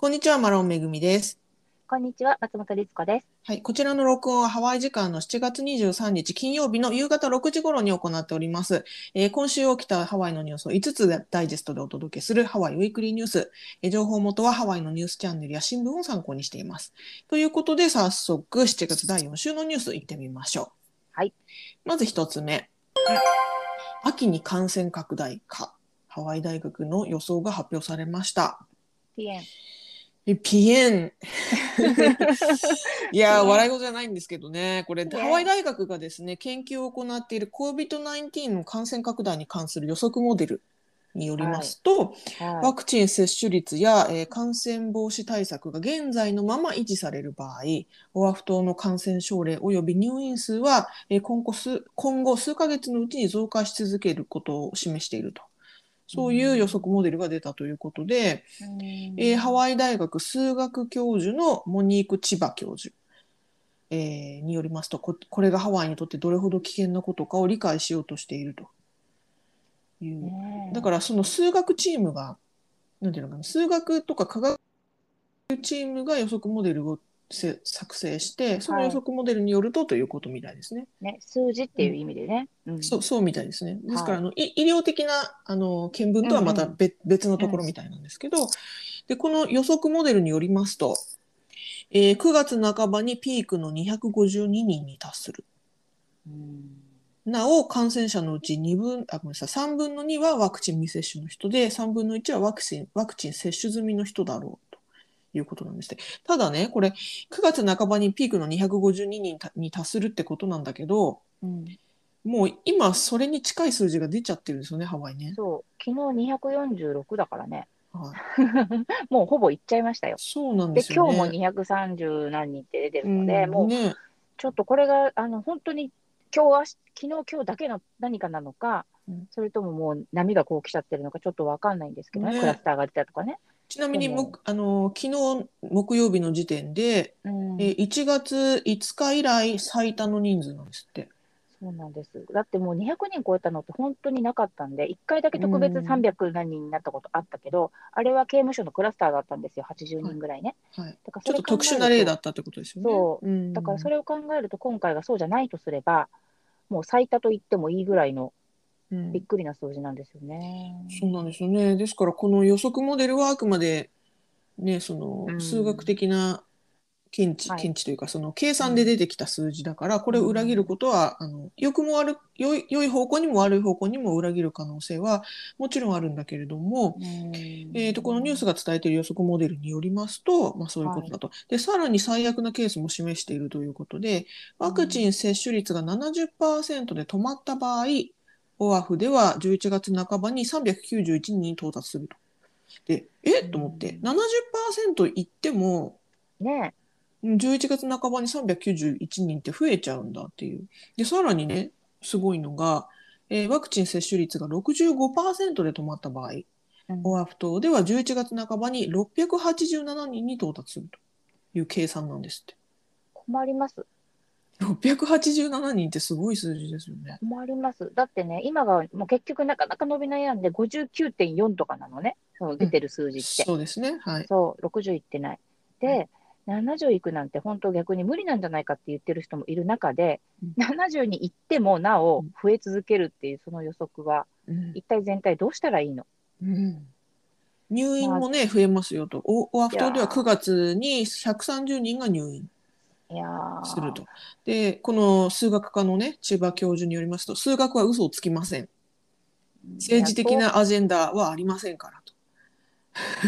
こんにちは、マロンめぐみです。こんにちは、松本律子です。はい、こちらの録音はハワイ時間の7月23日金曜日の夕方6時頃に行っております。えー今週起きたハワイのニュースを5つでダイジェストでお届けするハワイウィークリーニュース。えー情報元はハワイのニュースチャンネルや新聞を参考にしています。ということで、早速7月第4週のニュース行ってみましょう。はい。まず1つ目。秋に感染拡大か。ハワイ大学の予想が発表されました。ピエン。えピエン。いや笑い事じゃないんですけどね、これ、ねハワイ大学がですね、研究を行っている COVID-19 の感染拡大に関する予測モデルによりますと、はワクチン接種率や、えー感染防止対策が現在のまま維持される場合、オアフ島の感染症例及び入院数は、えー今後数今後数ヶ月のうちに増加し続けることを示していると。そういう予測モデルが出たということで、い。えーハワイ大学数学教授のモニーク・千葉教授、えーによりますとこ、これがハワイにとってどれほど危険なことかを理解しようとしているという。ねえだからその数学チームが、なんていうのかな、数学とか科学チームが予測モデルをせ作成して、その予測モデルによるとということみたいですね。ね、数字っていう意味でね。うんそうそうみたいですね。ですから、はいあのい医療的なあの見聞とはまたうん別,、別のところみたいなんですけど、でこの予測モデルによりますと、えー9月半ばにピークの252人に達する。うんなお、感染者のうち2分、あ、ごめんなさい、3分の2はワクチン未接種の人で、3分の1はワクチン、ワクチン接種済みの人だろうということなんですね。ただね、これ、9月半ばにピークの252人に達するってことなんだけど、うんもう今それに近い数字が出ちゃってるんですよね、ハワイね。そう、昨日246だからね。はい、もうほぼいっちゃいましたよ。そうなんでで、すよね。今日も230何人って出てるので、うんもうね、ちょっとこれが、あの、本当に今日は、昨日今日だけの何かなのかうん、それとももう波がこう来ちゃってるのかちょっとわかんないんですけどね、ねクラスターが出たとかね。ちなみにでももあの昨日木曜日の時点で、うんえ1月5日以来最多の人数なんですって。そうなんです。だってもう200人超えたのって本当になかったんで、1回だけ特別うん300何人になったことあったけど、あれは刑務所のクラスターだったんですよ、80人ぐらいね。はい、だからちょっと特殊な例だったってことですよね。そううんだからそれを考えると、今回がそうじゃないとすれば、もう最多と言ってもいいぐらいのうん。びっくりな数字なんですよね。そうなんですよね。ですからこの予測モデルはあくまで、ね、そのうん。数学的な見地、はい。見地というかその計算で出てきた数字だから、これを裏切ることは、あの良くも悪良い良い方向にも悪い方向にも裏切る可能性はもちろんあるんだけれども、うん。えー、とこのニュースが伝えている予測モデルによりますと、まあ、そういうことだと、でさらに最悪なケースも示しているということでワクチン接種率が70%で止まった場合、オアフでは11月半ばに391人に到達すると。でえ？うんと思って70%いってもねうん11月半ばに391人って増えちゃうんだっていう。でさらにねすごいのが、えーワクチン接種率が65%で止まった場合うんオアフ島では11月半ばに687人に到達するという計算なんですって。困ります。687人ってすごい数字ですよね。困ります。だってね、今がもう結局なかなか伸び悩んで59.4とかなのね、その出てる数字って。そうですね。はい。そう、60いってない。で、70いくなんて本当逆に無理なんじゃないかって言ってる人もいる中で、うん70に行ってもなお増え続けるっていうその予測は、うん一体全体どうしたらいいの？うん入院もね、増えますよと。オオアフ島ではいやー9月に130人が入院すると。で、この数学科のね、千葉教授によりますと、数学は嘘をつきません。政治的なアジェンダはありませんからと。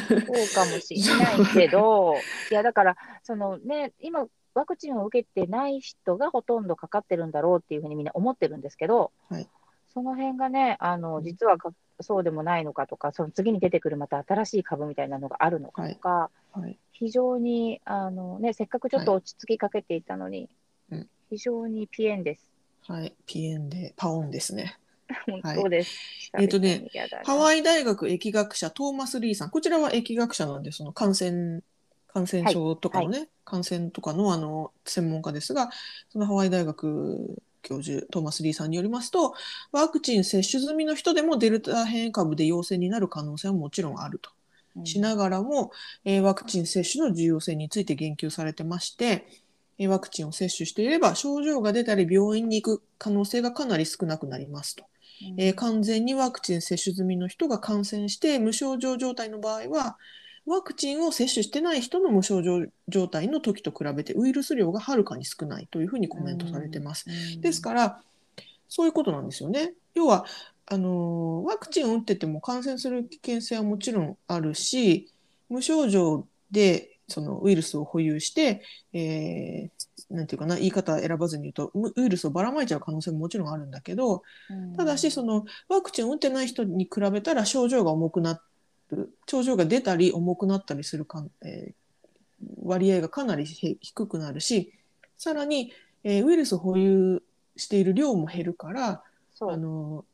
そうかもしれないけど、いやだから、そのね、今、ワクチンを受けてない人がほとんどかかってるんだろうっていうふうにみんな思ってるんですけど、はいその辺がね、あの実はかそうでもないのかとか、その次に出てくるまた新しい株みたいなのがあるのかとか、はい。非常にあの、ね、せっかくちょっと落ち着きかけていたのに、うん非常にピエンです。はい。ピエンで、パオンですね。本はい当です。えっとね、ハワイ大学疫学者トーマス・リーさん、こちらは疫学者なんで、その感染、感染症とかのね、感染とかのあの専門家ですが、そのハワイ大学教授、トーマス・リーさんによりますと、ワクチン接種済みの人でもデルタ変異株で陽性になる可能性はもちろんあると。うんしながらも、えーワクチン接種の重要性について言及されてまして、えーワクチンを接種していれば症状が出たり病院に行く可能性がかなり少なくなりますと。えー完全にワクチン接種済みの人が感染して無症状状態の場合はワクチンを接種してない人の無症状状態の時と比べてウイルス量がはるかに少ないというふうにコメントされてます。うんですからそういうことなんですよね。要はあのーワクチンを打ってても感染する危険性はもちろんあるし無症状でそのウイルスを保有して、えーなんていうかな言い方選ばずに言うとウウイルスをばらまいちゃう可能性ももちろんあるんだけどうんただしそのワクチンを打ってない人に比べたら症状が重くなる症状が出たり重くなったりするか、えー割合がかなりへ低くなるしさらに、えーウイルスを保有している量も減るからあの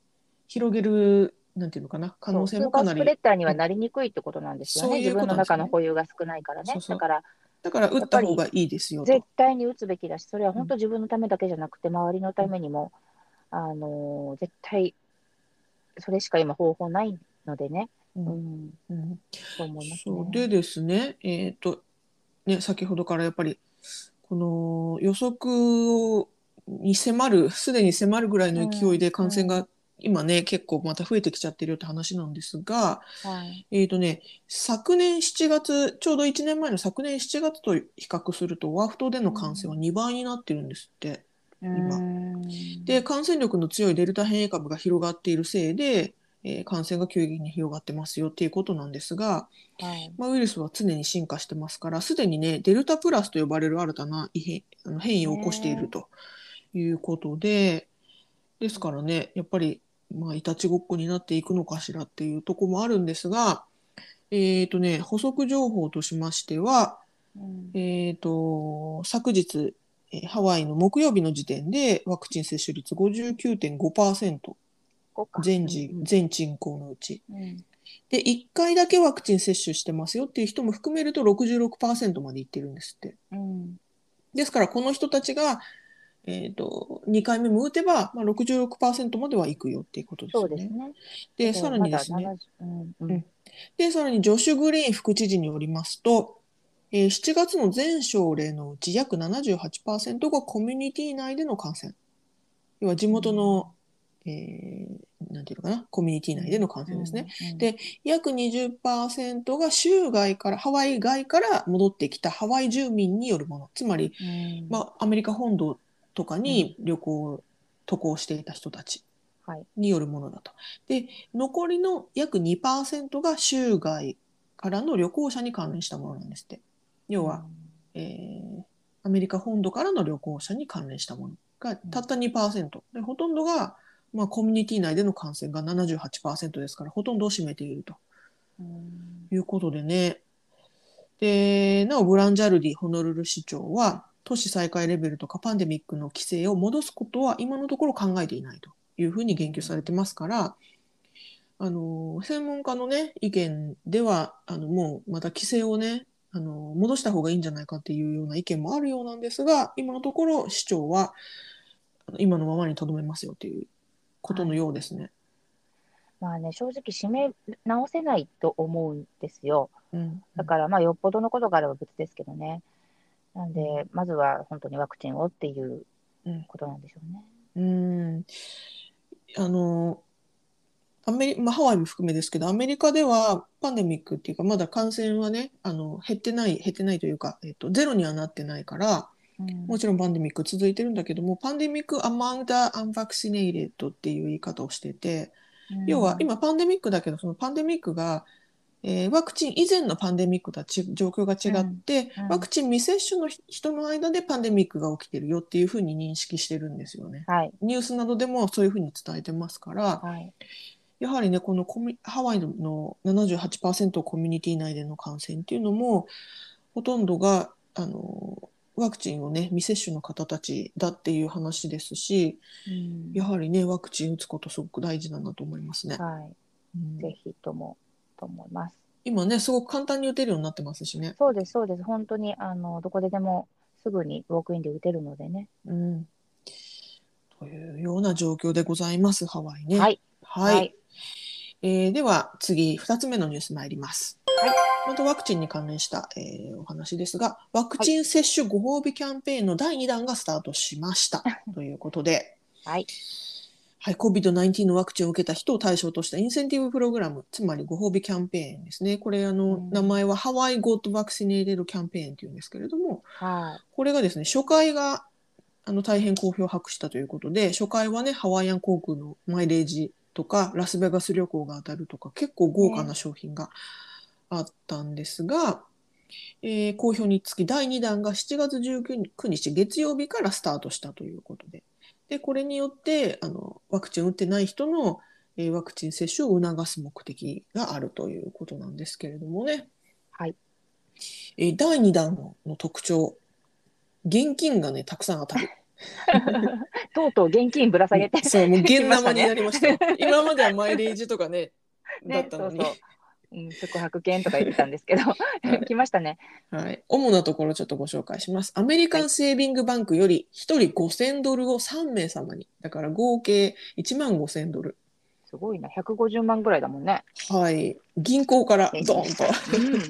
広げるなんていうのかな可能性もかなりスプレッダーにはなりにくいってことなんですよね。そういう自分の中の保有が少ないからね。だからだから打った方がいいですよと絶。対に打つべきだし、それは本当自分のためだけじゃなくて、周りのためにも、あのー絶対、それしか今方法ないのでね。ううん。ん、うんそう。でですね、えっ、と、ね、先ほどからやっぱり、この予測に迫る、すでに迫るぐらいの勢いで感染うが今ね、結構また増えてきちゃってるよって話なんですが、はい。えっ、とね、昨年7月、ちょうど1年前の昨年7月と比較すると、ワフトでの感染は2倍になってるんですって。今。うん。で、感染力の強いデルタ変異株が広がっているせいで、えー感染が急激に広がってますよっていうことなんですが、はい。まあ、ウイルスは常に進化してますから、すでにね、デルタプラスと呼ばれる新たな異変あの変異を起こしているということで、ですからね、やっぱり、まあ、いたちごっこになっていくのかしらっていうところもあるんですが、えっ、とね、補足情報としましては、うん。えっ、と、昨日、えーハワイの木曜日の時点でワクチン接種率59.5%、こうか全人うん全人口のうち。うんで、1回だけワクチン接種してますよっていう人も含めると66%までいってるんですって。うんですから、この人たちが、えっ、と、2回目も打てば、まあ、66%まではいくよっていうことですよね。ですね。で、さらにですね、まだ70うんううんんで、さらにジョシュ・グリーン副知事によりますと、えー7月の全症例のうち約78%がコミュニティ内での感染。要は地元の、えーなんていうのかな、コミュニティ内での感染ですね。。うんうんで約20%が州外から、ハワイ外から戻ってきたハワイ住民によるもの。つまり、うんまあ、アメリカ本土とかに旅行、渡航していた人たちはいによるものだと。で、残りの約2%が州外からの旅行者に関連したものなんですって。要は、えーアメリカ本土からの旅行者に関連したものがたった2%。でほとんどが、まあ、コミュニティ内での感染が78%ですから、ほとんどを占めているということでね。で、なお、ブランジャルディ・ホノルル市長は、都市再開レベルとかパンデミックの規制を戻すことは今のところ考えていないというふうに言及されてますから、あの、専門家のね、意見では、あの、もうまた規制をね、あの、戻した方がいいんじゃないかっていうような意見もあるようなんですが、今のところ市長は、今のままにとどめますよっていうことのようですね。まあね、正直、締め直せないと思うんですよ。うん。だから、まあ、よっぽどのことがあれば別ですけどね。なんで、まずは本当にワクチンをっていううんことなんでしょうね。うーんあのアメリまあ、ハワイも含めですけど、アメリカではパンデミックっていうか、まだ感染はね、あの減ってない、減ってないというか、えっと、ゼロにはなってないから、うんもちろんパンデミック続いてるんだけども、パンデミック among the unvaccinated っていう言い方をしてて、要は、今パンデミックだけど、そのパンデミックが、えーワクチン以前のパンデミックとはち状況が違って、うんうんワクチン未接種の人の間でパンデミックが起きてるよっていうふうに認識してるんですよね。はい、ニュースなどでもそういうふうに伝えてますから、はい。やはりね、このコミハワイの78%コミュニティ内での感染っていうのも、ほとんどがあのワクチンをね、未接種の方たちだっていう話ですし、うんやはりね、ワクチン打つことすごく大事だなと思いますね。はい。うんぜひとも、と思います。今ね、すごく簡単に打てるようになってますしね。そうです、そうです。本当に、あの、どこででもすぐにウォークインで打てるのでね。うん。というような状況でございます、ハワイね。はい。はい。はいえーでは次、2つ目のニュース参ります。またワクチンに関連した、えーお話ですが、ワクチン接種ご褒美キャンペーンの第2弾がスタートしました。ということで、はい。はい、COVID-19 のワクチンを受けた人を対象としたインセンティブプログラム、つまりご褒美キャンペーンですね。これ、あの、うん。名前はハワイ Got Vaccinated キャンペーンっていうんですけれども、はこれがですね、初回があの大変好評を博したということで、初回はね、ハワイアン航空のマイレージとか、ラスベガス旅行が当たるとか、結構豪華な商品があったんですが、えー好評につき第2弾が7月19日月曜日からスタートしたということで、でこれによってあのワクチンを打ってない人の、えーワクチン接種を促す目的があるということなんですけれどもね。はい。えー第2弾の特徴、現金がね、たくさん当たる。い。とうとう現金ぶら下げて。そう、もう現生になりましたよ。今まではマイレージとかね、だねったのに。そうそううん、宿泊券とか言ってたんですけど、い来ましたね。はい。主なところちょっとご紹介します。アメリカンセービングバンクより1人5000ドルを3名様に。だから合計1万5000ドル。すごいな、150万ぐらいだもんね。はい。銀行からドーンと。うん、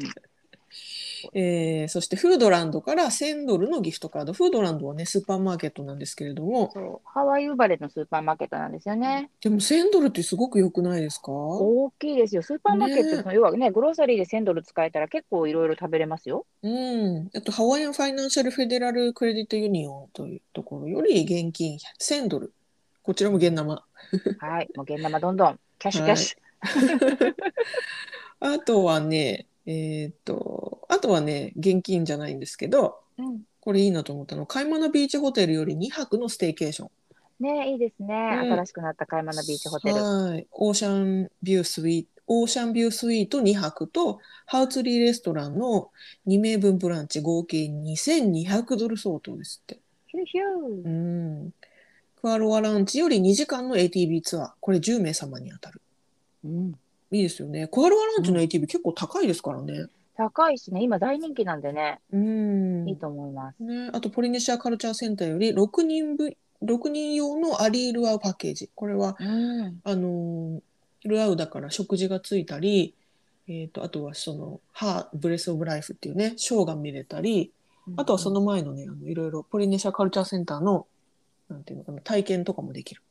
えーそしてフードランドから1000ドルのギフトカード。フードランドはね、スーパーマーケットなんですけれども、そうハワイ生まれのスーパーマーケットなんですよね。でも1000ドルってすごく良くないですか？大きいですよ。スーパーマーケットねの、要はね、 grocery で1000ドル使えたら結構いろいろ食べれますよ。うん。あと、 Hawaiian Financial Federal Credit Union というところより現金1000ドル。こちらも現生。はい。もう現生どんどん。キャッシュキャッシュ。あとはね、えーっと、あとはね、現金じゃないんですけど、うんこれいいなと思ったの、カイマナビーチホテルより2泊のステイケーション。ねいいですね。うん新しくなったカイマナビーチホテル。はい。オーシャンビュースイート、オーシャンビュースイート2泊と、ハウツリーレストランの2名分ブランチ合計2200ドル相当ですって。ヒューヒュうー。ん。クアロアランチより2時間の ATV ツアー。これ10名様に当たる。うん、いいですよね。クアロアランチの ATV 結構高いですからね。高いしね、今大人気なんでね、うん。いいと思います。ね、あとポリネシアカルチャーセンターより6人分、6人用のアリールアウパッケージ。これは、うん。あのールアウだから食事がついたり、えっと、あとはその、ハー、ブレスオブライフっていうね、ショーが見れたり、あとはその前のね、あの、いろいろ、ポリネシアカルチャーセンターの、なんていうのかな、体験とかもできる。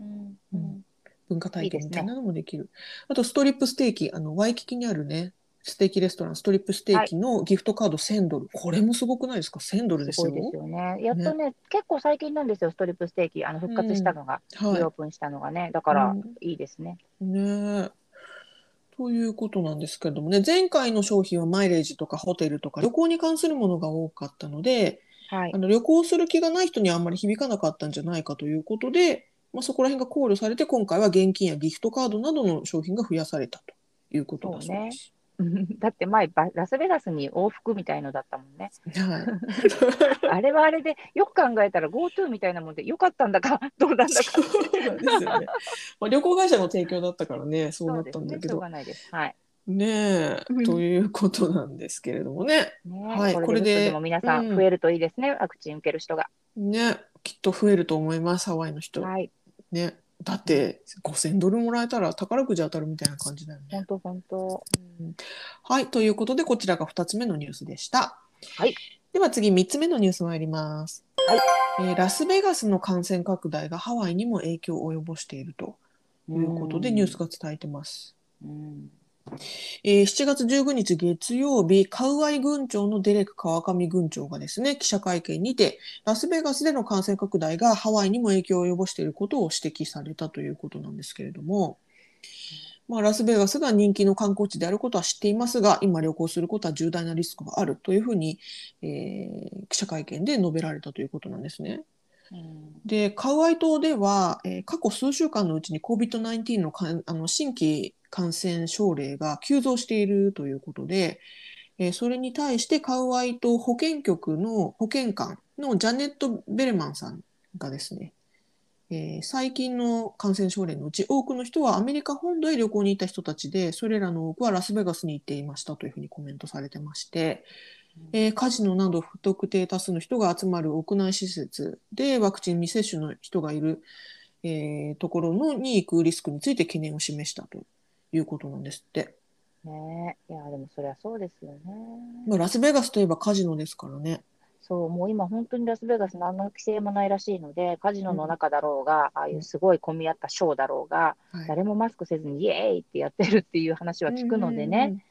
うん、ううんん。文化体験みたいなのもできる。あと、ストリップステーキ、あの、ワイキキにあるね、ステーキレストラン、ストリップステーキのギフトカード1000ドル。これもすごくないですか ?1000 ドルですよ？すですよね。やっとね、結構最近なんですよ、ストリップステーキ、あの復活したのが、リオーはプンしたのがね。だからうん、いいですね。い。ねえ。ということなんですけれどもね、前回の商品はマイレージとかホテルとか旅行に関するものが多かったので、はいあ。の旅行する気がない人にはあんまり響かなかったんじゃないかということで、まあ、そこら辺が考慮されて、今回は現金やギフトカードなどの商品が増やされたということだそうです。だって前、バラスベガスに往復みたいのだったもんね。はい。あれはあれで、よく考えたら GoTo みたいなもんで、よかったんだか、どうなんだか。まあ、旅行会社の提供だったからね、そうなったんだけど。がないです。はい。ねえうん、ということなんですけれどもね。ねはいこれでも皆さうんん増えるといいですね、ワクチン受ける人が。ね、きっと増えると思います、ハワイの人。はい。ね。だって、5000ドルもらえたら宝くじ当たるみたいな感じだよね。本当本当。はい、ということで、こちらが2つ目のニュースでした。はい。では次、3つ目のニュース参ります。はいえーラスベガスの感染拡大がハワイにも影響を及ぼしているということで、ニュースが伝えてます。うん。えー7月15日月曜日、カウアイ郡長のデレク川上郡長がですね、記者会見にて、ラスベガスでの感染拡大がハワイにも影響を及ぼしていることを指摘されたということなんですけれども、まあ、ラスベガスが人気の観光地であることは知っていますが、今旅行することは重大なリスクがあるというふうに、えー記者会見で述べられたということなんですね。うんで、カウアイ島では、えー過去数週間のうちに COVID-19 のかんあの新規感染症例が急増しているということで、えーそれに対してカウアイ島保健局の保健官のジャネット・ベルマンさんがですね、えー最近の感染症例のうち多くの人はアメリカ本土へ旅行に行った人たちで、それらの多くはラスベガスに行っていましたというふうにコメントされてまして、えーカジノなど不特定多数の人が集まる屋内施設でワクチン未接種の人がいる、えーところのに行くリスクについて懸念を示したということなんですって。ねいや、でもそりゃそうですよね。まあ、ラスベガスといえばカジノですからね。そう、もう今本当にラスベガス何の規制もないらしいので、カジノの中だろうが、ああいうすごい混み合ったショーだろうが、はい誰もマスクせずにイエーイってやってるっていう話は聞くのでね。うんうんうん。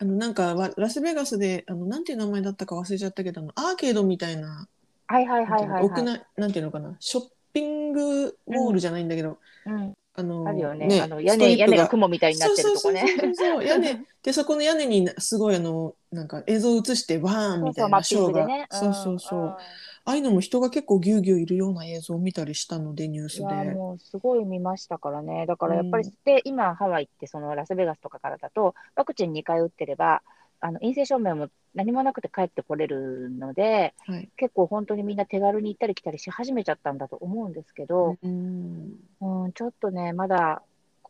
あのなんかわラスベガスであのなんていう名前だったか忘れちゃったけどアーケードみたいなはいはいはいはい、はい。屋内なんていうのかなショッピングモールじゃないんだけど、うん、あのあるよね。あの屋根屋根が雲みたいになってるとこね。そう屋根。でそこの屋根にすごいあのなんか映像を映してバーンみたいなショーが。そうそうそう、んああいうのも人が結構ぎゅうぎゅういるような映像を見たりしたのでニュースいで。やもうすごい見ましたからね、だからやっぱり、うん。で今、ハワイってそのラスベガスとかからだと、ワクチン2回打ってれば、あの陰性証明も何もなくて帰ってこれるので、はい。結構本当にみんな手軽に行ったり来たりし始めちゃったんだと思うんですけど、うん。うん、ちょっとね、まだ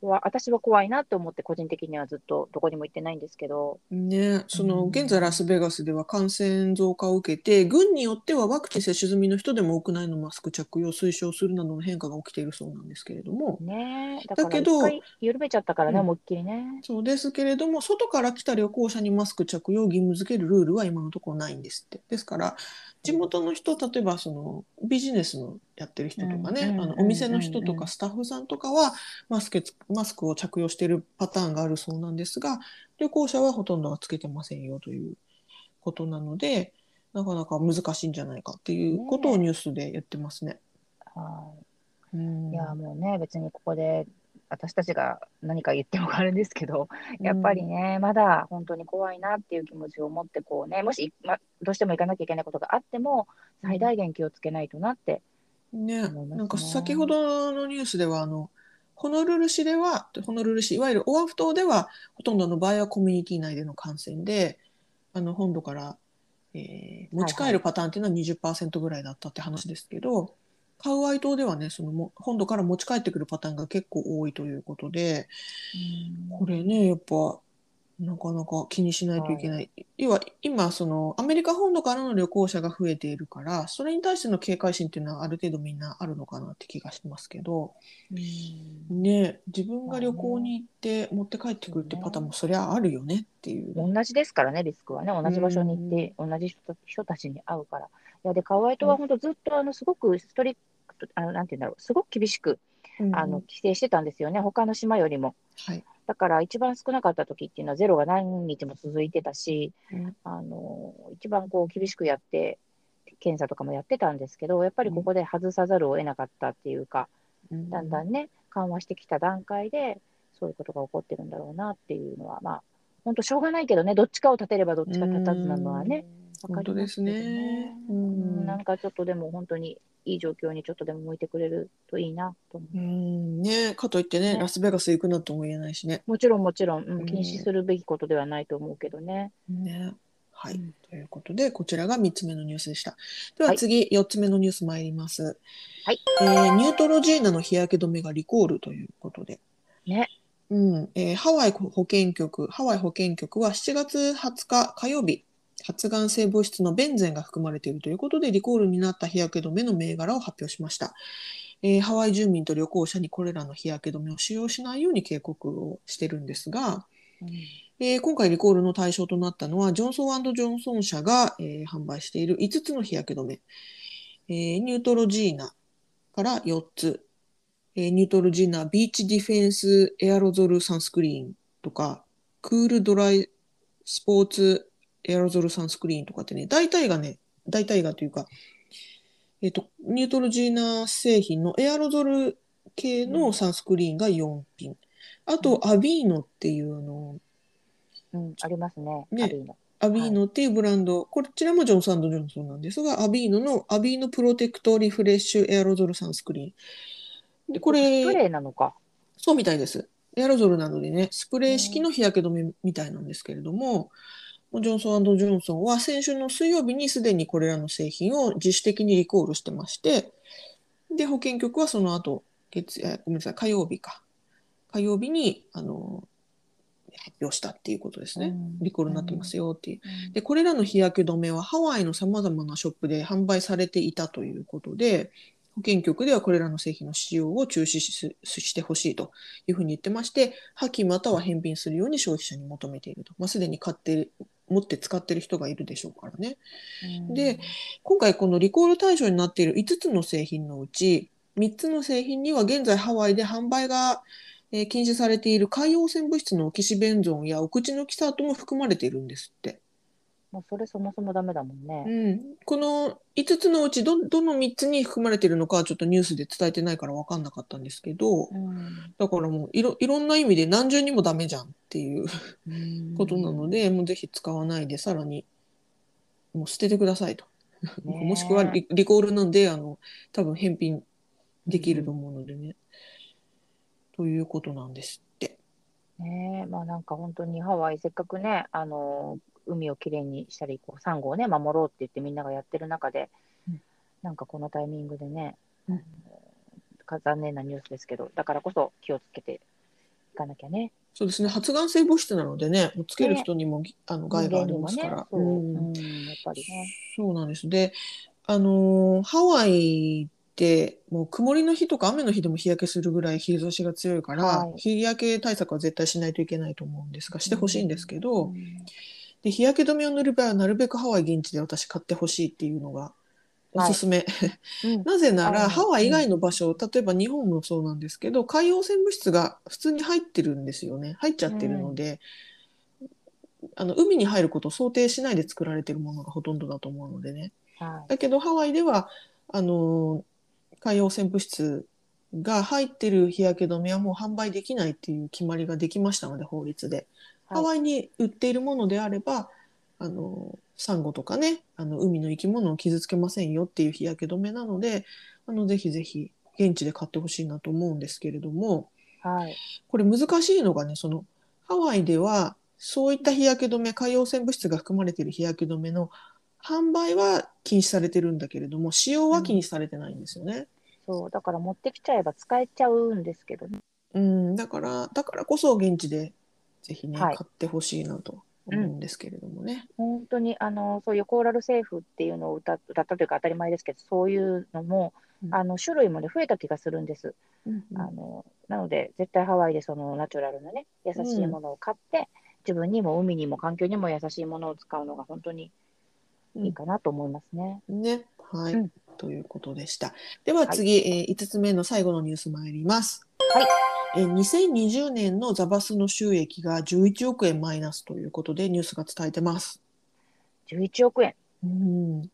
怖い私は怖いなと思って、個人的にはずっとどこにも行ってないんですけど、ね、そのうん。現在ラスベガスでは感染増加を受けて軍によってはワクチン接種済みの人でも屋内のマスク着用を推奨するなどの変化が起きているそうなんですけれども。ね、だけど緩めちゃったからね、うん。思いっきりね。そうですけれども外から来た旅行者にマスク着用を義務付けるルールは今のところないんですって。ですから地元の人例えばそのビジネスのやってる人とかね、うんあのお店の人とうんかスタッフさんとかはマスクつマスクを着用しているパターンがあるそうなんですが旅行者はほとんどはつけてませんよということなのでなかなか難しいんじゃないかっていうことをニュースで言ってますね。はい。うん。いや、もうね、別にここで私たちが何か言ってもあれですけど、やっぱりね、まだ本当に怖いなっていう気持ちを持って、こうね、もし、ま、どうしても行かなきゃいけないことがあっても、最大限気をつけないとなって。ね、ねなんか先ほどのニュースではあのホノルル市ではホノルル市いわゆるオアフ島ではほとんどの場合はコミュニティ内での感染であの本土から、えー持ち帰るパターンっていうのは20%ぐらいだったって話ですけど、カウアイ島ではねそのも本土から持ち帰ってくるパターンが結構多いということでこれねやっぱなかなか気にしないといけない、要は今そのアメリカ本土からの旅行者が増えているからそれに対しての警戒心っていうのはある程度みんなあるのかなって気がしますけどうん。ね自分が旅行に行って持って帰ってくるってパターンもそりゃあるよねっていう。同じですからね、リスクはね、同じ場所に行って、同じ人人たちに会うから。いや、で、カワイ島は本当ずっと、あの、すごくストリクト、あの、なんて言うんだろう、すごく厳しく、うんあの、規制してたんですよね、他の島よりも。はい。だから一番少なかった時っていうのはゼロが何日も続いてたし、うん。あの一番こう厳しくやって、検査とかもやってたんですけど、やっぱりここで外さざるを得なかったっていうか、だんだんね、緩和してきた段階で、そういうことが起こってるんだろうなっていうのは、まあ、本当しょうがないけどね、どっちかを立てればどっちか立たずなのはね、うんわかりますね。なんかちょっとでも本当にいい状況にちょっとでも向いてくれるといいなと思う。うん。ね。かといってねね。ラスベガス行くなとも言えないしね。もちろんもちろん、ううん。ん、禁止するべきことではないと思うけどね。ね。はい、うん。ということでこちらが3つ目のニュースでした。でははい。次、4つ目のニュース参ります。はい。えーニュートロジーナの日焼け止めがリコールということで。ね。うん。えーハワイ保健局ハワイ保健局は7月20日火曜日発がん性物質のベンゼンが含まれているということでリコールになった日焼け止めの銘柄を発表しました。えーハワイ住民と旅行者にこれらの日焼け止めを使用しないように警告をしてるんですが、えー今回リコールの対象となったのはジョンソンジョンソン社が、えー販売している5つの日焼け止め、えーニュートロジーナから4つ、えーニュートロジーナビーチディフェンスエアロゾルサンスクリーンとかクールドライスポーツエアロゾルサンスクリーンとかってね大体がね大体がというか、えっとニュートロジーナ製品のエアロゾル系のサンスクリーンが4品あとアビーノっていうあのうん、ありますね。ねアリーナ。アビーノっていうブランド、こちらもジョンソンジョンソンなんですが、アビーノのアビーノプロテクトリフレッシュエアロゾルサンスクリーン。で、こスプれ、レーなのか。そうみたいです。エアロゾルなのでね、スプレー式の日焼け止めみたいなんですけれども、ジョンソンジョンソンは先週の水曜日にすでにこれらの製品を自主的にリコールしてまして、で、保健局はその後、月、えごめんなさい、火曜日か。火曜日に、あの、発表したっていうことですね。うんリコールになってますよっていう。うんでこれらの日焼け止めはハワイのさまざまなショップで販売されていたということで保健局ではこれらの製品の使用を中止ししてほしいというふうに言ってまして破棄または返品するように消費者に求めていると、まあ、すでに買って持って使ってる人がいるでしょうからね。で今回このリコール対象になっている5つの製品のうち3つの製品には現在ハワイで販売がえ禁止されている海洋汚染物質のキシベンゾンやお口のキサートも含まれているんですって。もうそれそもそもダメだもんね。うん、この5つのうちどどの3つに含まれているのかはちょっとニュースで伝えてないから分かんなかったんですけど、うん、だからもういろいろんな意味で何重にもダメじゃんっていうことなので、もうぜひ使わないでさらにもう捨ててくださいと。もしくはリリコールなんであの多分返品できると思うのでね。ということなんです。ねまあなんか本当にハワイせっかくねあの海をきれいにしたりこうサンゴをね守ろうって言ってみんながやってる中で、うん、なんかこのタイミングでね、うん、残念なニュースですけどだからこそ気をつけていかなきゃね。そうですね発がん性物質なのでねつける人にも、ね、あの害がありますから。ね、そう,、うん、やっぱりね。そうなんです。であのハワイってもう曇りの日とか雨の日でも日焼けするぐらい日差しが強いから、はい、日焼け対策は絶対しないといけないと思うんですがしてほしいんですけど、うん、で日焼け止めを塗る場合はなるべくハワイ現地で私買ってほしいっていうのがおすすめ、はい なぜならハワイ以外の場所、例えば日本もそうなんですけど海洋汚染物質が普通に入ってるんですよね。入っちゃってるので、うん、あの海に入ることを想定しないで作られてるものがほとんどだと思うのでね、はい、だけどハワイではあの海洋汚染物質が入ってる日焼け止めはもう販売できないっていう決まりができましたので法律で、はい、ハワイに売っているものであればあのサンゴとかねあの海の生き物を傷つけませんよっていう日焼け止めなのであのぜひぜひ現地で買ってほしいなと思うんですけれども、はい、これ難しいのがねそのハワイではそういった日焼け止め海洋汚染物質が含まれている日焼け止めの販売は禁止されてるんだけれども使用は禁止されてないんですよね。うんそうだから持ってきちゃえば使えちゃうんですけどね。うんだからだからこそ現地でぜひね、はい、買ってほしいなと思うんですけれどもね。うん、本当にあのそういうコーラルセーフっていうのを歌歌ったというか当たり前ですけどそういうのも、うん、あの種類もね増えた気がするんです。うんうん、あのなので絶対ハワイでそのナチュラルなね優しいものを買って、自分にも海にも環境にも優しいものを使うのが本当にいいかなと思いますね。ね。はい、ということでした。では次、はい、えー、5つ目の最後のニュース参ります。はい。えー、2020年のザバスの収益が11億円マイナスということでニュースが伝えてます。11億円。うん。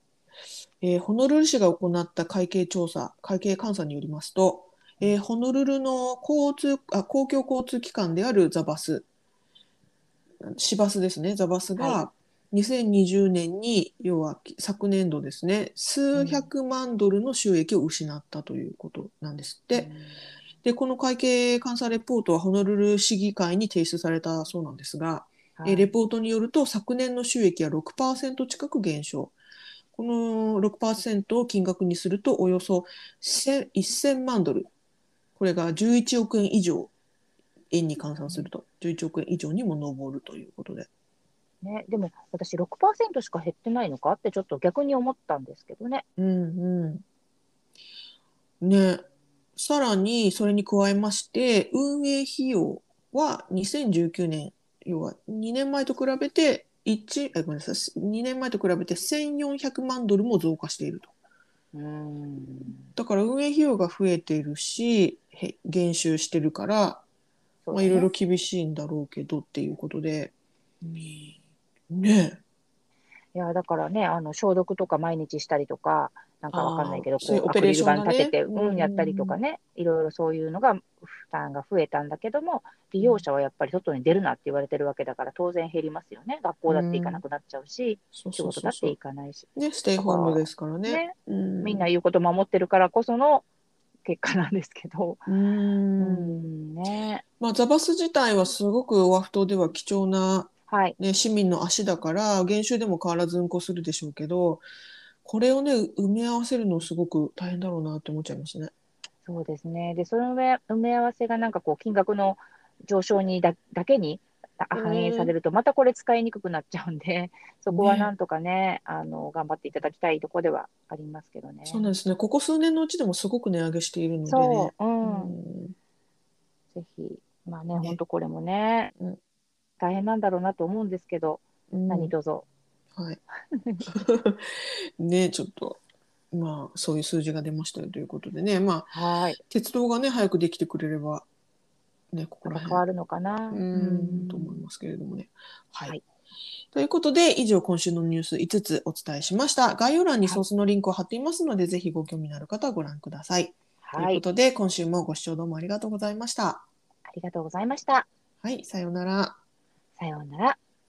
えー、ホノルル市が行った会計調査、会計監査によりますと、えー、ホノルルの交通あ公共交通機関であるザバス、市バスですね、ザバスが、は2020年に要は昨年度ですね数百万ドルの収益を失ったということなんですって。うん、でこの会計監査レポートはホノルル市議会に提出されたそうなんですが、はい、レポートによると昨年の収益は6%近く減少。この6%を金額にするとおよそ1000万ドル。これが11億円以上、円に換算すると11億円以上にも上るということで。ね、でも私6%しか減ってないのかってちょっと逆に思ったんですけどね。うんうん。ね、さらにそれに加えまして運営費用は2019年要は2年前と比べて1あごめんなさい2年前と比べて1400万ドルも増加していると。うんだから運営費用が増えているし減収してるから、ね、まあ、いろいろ厳しいんだろうけどっていうことで。うんねいやだからねあの消毒とか毎日したりとかなんかわかんないけどこうアクリル板立てて、うん、やったりとかねいろいろそういうのが負担が増えたんだけども利用者はやっぱり外に出るなって言われてるわけだから当然減りますよね。学校だって行かなくなっちゃうし、うん、仕事だって行かないし。ねステイホームですからね。ね。うん、みんな言うこと守ってるからこその結果なんですけど。うんね。まあ、ザバス自体はすごくオアフ島では貴重なはいね、市民の足だから減収でも変わらず運行するでしょうけどこれをね埋め合わせるのすごく大変だろうなって思っちゃいますね。そうですねでその埋め合わせがなんかこう金額の上昇にだだけに反映されると、またこれ使いにくくなっちゃうんで、そこはなんとかね、あの、頑張っていただきたいところではありますけどね。そうなんですね。ここ数年のうちでもすごく値上げしているのでね。そう、う。うんんぜひ、まあね、ね本当これもね、うん大変なんだろうなと思うんですけど、何卒。はい。ねちょっと、まあ、そういう数字が出ましたよということでね、まあ、はい。鉄道がね、早くできてくれれば、ね、ここら変わるのかな。うんと思いますけれどもね。はい。はいということで、以上今週のニュース5つお伝えしました。概要欄にソースのリンクを貼っていますので、ぜひご興味のある方はご覧ください。とはいいうこ。とで、今週もご視聴どうもありがとうございました。ありがとうございました。はい、さようなら。さようなら。